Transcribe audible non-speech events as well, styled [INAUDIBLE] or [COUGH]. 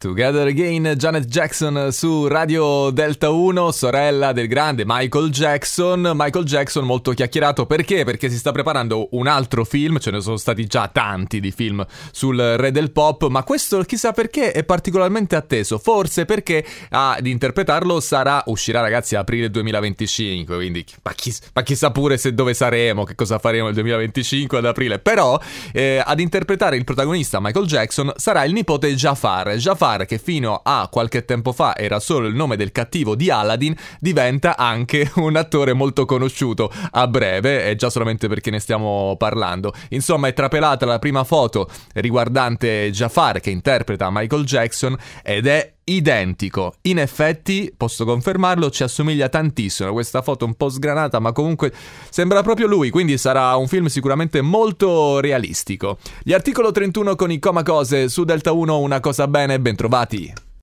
Together Again, Janet Jackson su Radio Delta 1, sorella del grande Michael Jackson. Michael Jackson molto chiacchierato perché? Perché si sta preparando un altro film, ce ne sono stati già tanti di film sul re del pop, ma questo chissà perché è particolarmente atteso. Forse perché ad interpretarlo sarà, uscirà ragazzi a aprile 2025, quindi ma, chiss- ma chissà pure se dove saremo, che cosa faremo nel 2025 ad aprile. Però eh, ad interpretare il protagonista Michael Jackson sarà il nipote Jafar. Jafar Jafar, che fino a qualche tempo fa era solo il nome del cattivo di Aladdin, diventa anche [LAUGHS] un attore molto conosciuto a breve, e già solamente perché ne stiamo parlando. Insomma, è trapelata la prima foto riguardante Jafar che interpreta Michael Jackson ed è identico. In effetti, posso confermarlo, ci assomiglia tantissimo. Questa foto un po' sgranata, ma comunque sembra proprio lui, quindi sarà un film sicuramente molto realistico. Gli articolo 31 con i coma cose su Delta 1, una cosa bene, bentrovati.